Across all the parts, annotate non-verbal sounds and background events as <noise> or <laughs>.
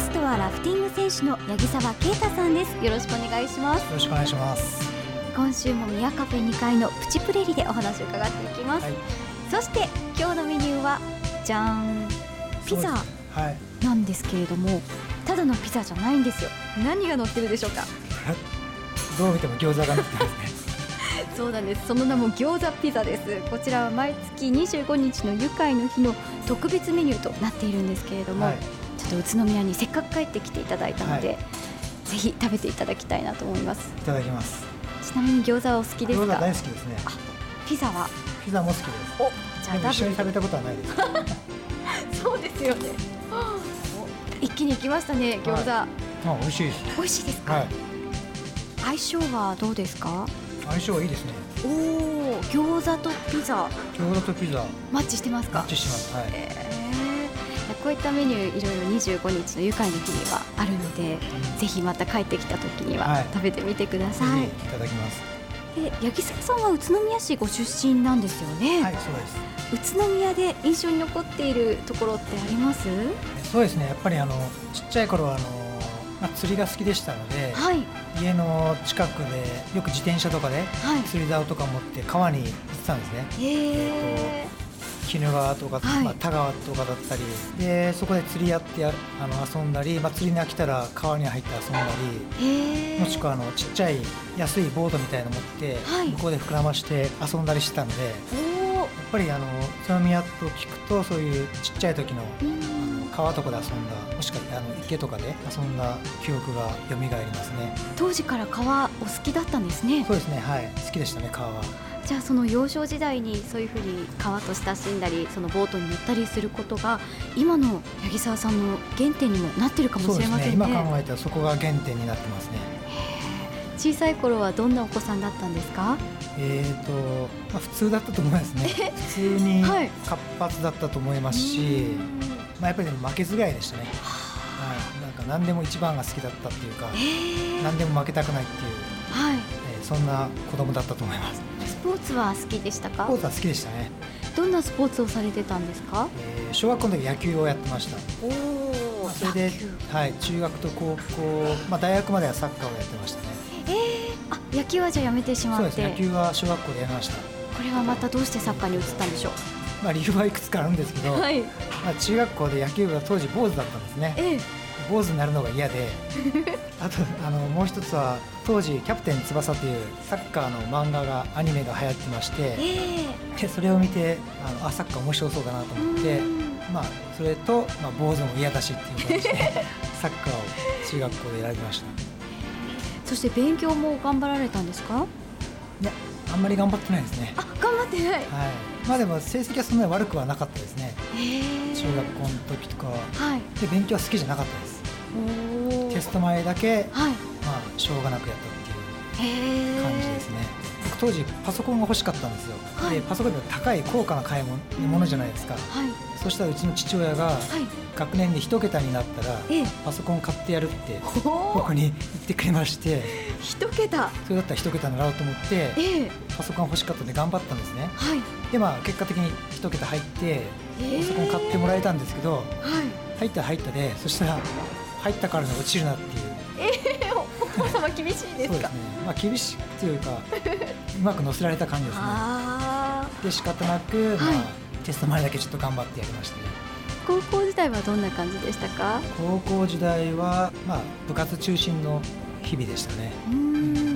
ゲストはラフティング選手の八木沢啓太さんです。よろしくお願いします。よろしくお願いします。今週も宮カフェ2階のプチプレリでお話を伺っていきます、はい、そして今日のメニューはじゃんピザ。なんですけれども、はい、ただのピザじゃないんですよ。何が乗ってるでしょうか？<laughs> どう見ても餃子が乗ってますね。<laughs> そうなんです。その名も餃子ピザです。こちらは毎月25日の愉快の日の特別メニューとなっているんですけれども、はい、と宇都宮にせっかく帰ってきていただいたので、はい、ぜひ食べていただきたいなと思います。いただきます。ちなみに餃子はお好きですか？大好きですね。ピザは？ピザも好きです。おじゃあ一緒に食べたことはないです。<laughs> そうですよね。一気に行きましたね餃子、はい、あ美味しいです。美味しいですか、はい、相性はどうですか？相性はいいですね。おお餃子とピザ。餃子とピザ。マッチしてますか？マッチしてます。はい、えー、こういったメニューいろいろ25日の愉快の日にはあるので、うん、ぜひまた帰ってきた時には食べてみてください、はい、いただきます。で八木沢さんは宇都宮市ご出身なんですよね。はいそうです。宇都宮で印象に残っているところってあります？そうですね。やっぱりあのちっちゃい頃はあのまあ、釣りが好きでしたので、はい、家の近くでよく自転車とかで釣り竿とか持って川に行ってたんですね。えー、鬼怒川とか、はい、まあ、田川とかだったりでそこで釣りやってあの遊んだり、まあ、釣りに飽きたら川に入って遊んだりもしくはあのちっちゃい安いボードみたいなの持って、はい、向こうで膨らまして遊んだりしてたのでやっぱりあの宇都宮と聞くとそういうちっちゃい時の川とかで遊んだもしくはあの池とかで遊んだ記憶が蘇りますね。当時から川お好きだったんですね。そうですね。はい。好きでしたね川はじゃあその幼少時代にそういうふうに川と親しんだりそのボートに乗ったりすることが今の八木沢さんの原点にもなってるかもしれませんね、ね、今考えたらそこが原点になってますね。小さい頃はどんなお子さんだったんですか？えーとまあ、普通だったと思いますね。普通に活発だったと思いますし、はいまあ、やっぱりでも負けず嫌いでしたね、はい、なんか何でも一番が好きだったっていうか、えー、何でも負けたくないっていう、はい。えー、そんな子供だったと思います。スポーツは好きでしたか？スポーツは好きでしたね。どんなスポーツをされてたんですか、えー、小学校の時野球をやってました。おお、それで、はい、中学と高校、まあ、大学まではサッカーをやってましたね。えー、あ野球はじゃあやめてしまって。そうです野球は小学校でやりました。これはまたどうしてサッカーに移ったんでしょう？まあ、理由はいくつかあるんですけど、はい、まあ、中学校で野球部が当時坊主だったんですね、ええ、坊主になるのが嫌で。<laughs> あとあのもう一つは当時「キャプテン翼」というサッカーの漫画がアニメが流行ってまして、えでそれを見てあのあサッカー面白そうだなと思って、まあ、それと、まあ、坊主も嫌だしっていう感じで <laughs> サッカーを中学校で選びました。そして勉強も頑張られたんですか？いやあんまり頑張ってないですね。あ頑張ってない、はい。まあでも成績はそんなに悪くはなかったですね。中学校の時とかは。い、で勉強は好きじゃなかったです。テスト前だけ、はい、まあしょうがなくやったっていう感じですね。僕当時パソコンが欲しかったんですよ、はい、でパソコンって高い高価な買い物じゃないですか、はい、そしたらうちの父親が、学年で一桁になったら、パソコン買ってやるって僕に言ってくれまして。一桁。それだったら一桁習おうと思って、パソコン欲しかったんで頑張ったんですね、はい、でまあ結果的に一桁入ってパソコン買ってもらえたんですけど、はい、入ったら入ったでそしたら入ったからに落ちるなっていう様厳しいですか？すねまあ厳しいっていうか <laughs> うまく乗せられた感じですね。で仕方なく、まあ、はい、テスト前だけちょっと頑張ってやりましたね高校時代はどんな感じでしたか？高校時代は、まあ、部活中心の日々でしたね、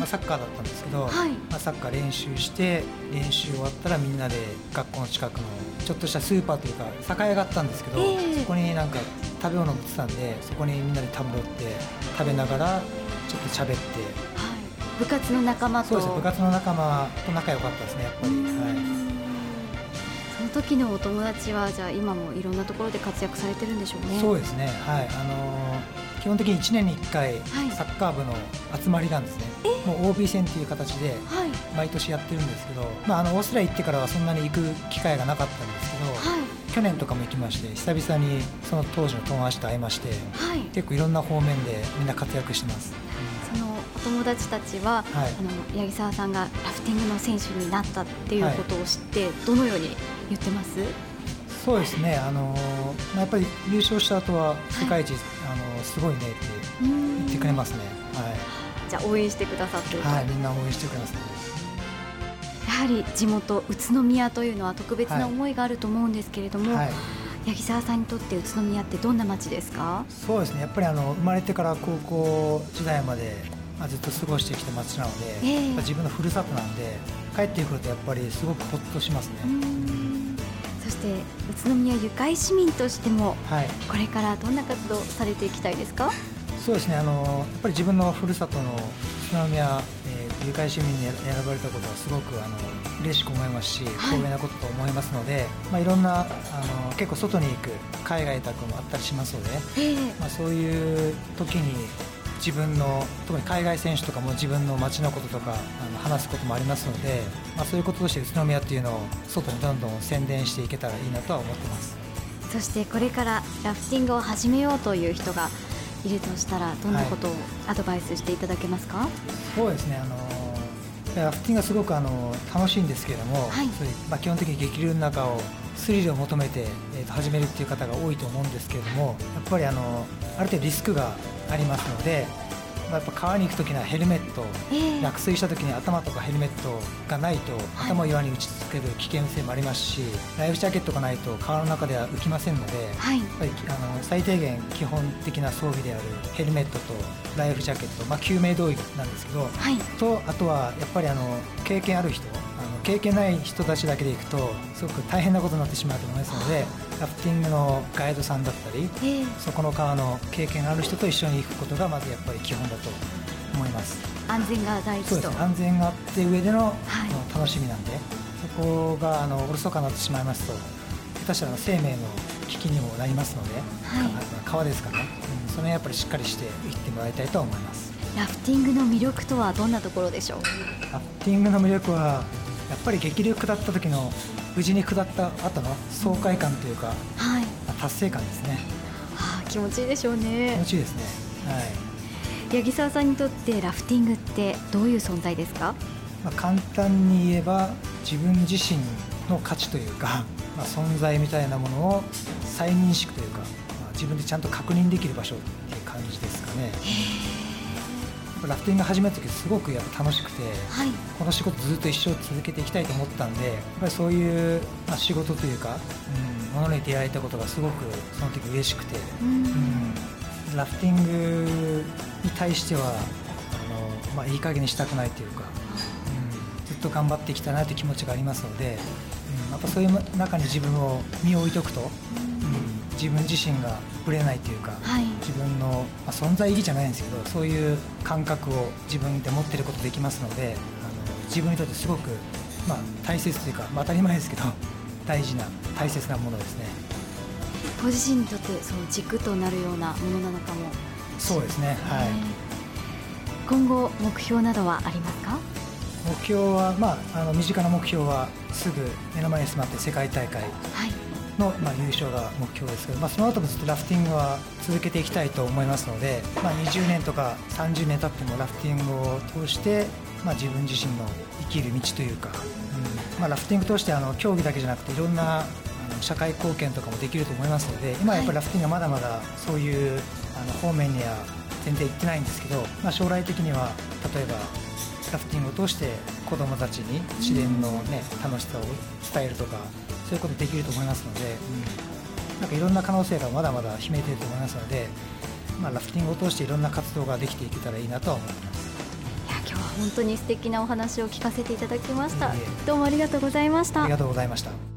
まあ、サッカーだったんですけど、はい、まあ、サッカー練習して練習終わったらみんなで学校の近くのちょっとしたスーパーというか酒屋があったんですけど、えー、そこになんか食べ物売ってたんでそこにみんなでたむろって食べながらちょっと喋って、はい、部活の仲間とそうです部活の仲間と仲良かったですねやっぱり。はいその時のお友達はじゃあ今もいろんなところで活躍されてるんでしょうね。そうですね。はい。あのー、基本的に1年に1回、サッカー部の集まりなんですね。もう OB 戦という形で毎年やってるんですけど、まああのオーストラリア行ってからはそんなに行く機会がなかったんですけど、はい、去年とかも行きまして久々にその当時の友達と会いまして、はい、結構いろんな方面でみんな活躍してます。そのお友達たちは、はい、あの八木沢さんがラフティングの選手になったっていうことを知って、どのように言ってます？そうですね、あのやっぱり優勝した後は世界一、すごいねって言ってくれますね。はい。じゃあ応援してくださってはい、みんな応援してくれます、ね、やはり地元宇都宮というのは特別な思いがあると思うんですけれども。はい八木沢さんにとって宇都宮ってどんな街ですか？そうですねやっぱりあの生まれてから高校時代までまあ、ずっと過ごしてきた街なので、えー、自分のふるさとなんで帰ってくるとやっぱりすごくほっとしますね。そして宇都宮ゆかい市民としても、はい、これからどんな活動されていきたいですか？そうですねあのやっぱり自分のふるさとの宇都宮、えー、ゆかい市民に選ばれたことはすごくあの嬉しく思いますし、光栄なことと思いますので、まあ、いろんなあの結構外に行く海外宅もあったりしますので、えー、まあ、そういう時に自分の特に海外選手とかも自分の街のこととかあの話すこともありますので、まあ、そういうこととして宇都宮っていうのを外にどんどん宣伝していけたらいいなとは思ってます。そしてこれからラフティングを始めようという人がいるとしたらどんなことをアドバイスしていただけますか、はい、そうですねあのラフティングはすごくあの楽しいんですけれども、はい、まあ、基本的に激流の中をスリルを求めて、えー、と始めるっていう方が多いと思うんですけれどもやっぱりあのある程度リスクがありますのでやっぱ川に行く時にはヘルメット、えー、落水した時に頭とかヘルメットがないと頭を岩に打ちつける危険性もありますし、ライフジャケットがないと川の中では浮きませんので、はい、やっぱりあの最低限基本的な装備であるヘルメットとライフジャケット、まあ、救命胴衣なんですけど、はい、とあとはやっぱりあの経験ある人経験ない人たちだけで行くとすごく大変なことになってしまうと思いますのでラフティングのガイドさんだったり、えー、そこの川の経験のある人と一緒に行くことがまずやっぱり基本だと思います。安全が第一そうです、ね、安全があって上での,、はい、楽しみなんでそこがあのおろそかになってしまいますと下手したら生命の危機にもなりますので、はい、川ですからね、うん、その辺やっぱりしっかりしていってもらいたいと思います。ラフティングの魅力とはどんなところでしょう？ラフティングの魅力はやっぱり激流下った時の無事に下った後の？爽快感というか、はい、達成感ですね、はあ、気持ちいいでしょうね。気持ちいいですね。はい。八木沢さんにとってラフティングってどういう存在ですか、まあ、簡単に言えば自分自身の価値というか、<laughs> まあ、存在みたいなものを再認識というか、まあ、自分でちゃんと確認できる場所っていう感じですかね。ラフティング始めた時すごくやっぱ楽しくて、はい、この仕事ずっと一生続けていきたいと思ったんでやっぱりそういう、まあ、仕事というか、うん、ものに出会えたことがすごくその時嬉しくて、うん、うん、ラフティングに対してはあの、まあ、いい加減にしたくないというか、うん、ずっと頑張ってきたなという気持ちがありますので、うん、やっぱそういう中に自分を身を置いとくと、うん自分自身がぶれないというか、はい、自分の、まあ、存在意義じゃないんですけどそういう感覚を自分で持ってることできますのであの自分にとってすごく、まあ、大切というか、まあ、当たり前ですけど <laughs> 大事な大切なものですね。ご自身にとってその軸となるようなものなのかも。そうですねはい。今後目標などはありますか？目標は、まあ、あの身近な目標はすぐ目の前に迫って世界大会、はいの、まあ、優勝が目標ですけど、まあ、その後もずっとラフティングは続けていきたいと思いますので、まあ、20年とか30年経ってもラフティングを通して、まあ、自分自身の生きる道というか、うんまあ、ラフティング通してあの競技だけじゃなくていろんなあの社会貢献とかもできると思いますので今やっぱりラフティングはまだまだそういうあの方面には全然行ってないんですけど、まあ、将来的には例えばラフティングを通して子どもたちに自然の、ね、楽しさを伝えるとかそういうことできると思いますので、うん、なんかいろんな可能性がまだまだ秘めていると思いますので、まあ、ラフティングを通していろんな活動ができていけたらいいなとは思ってます。いや今日は本当に素敵なお話を聞かせていただきました。どうもありがとうございました。ありがとうございました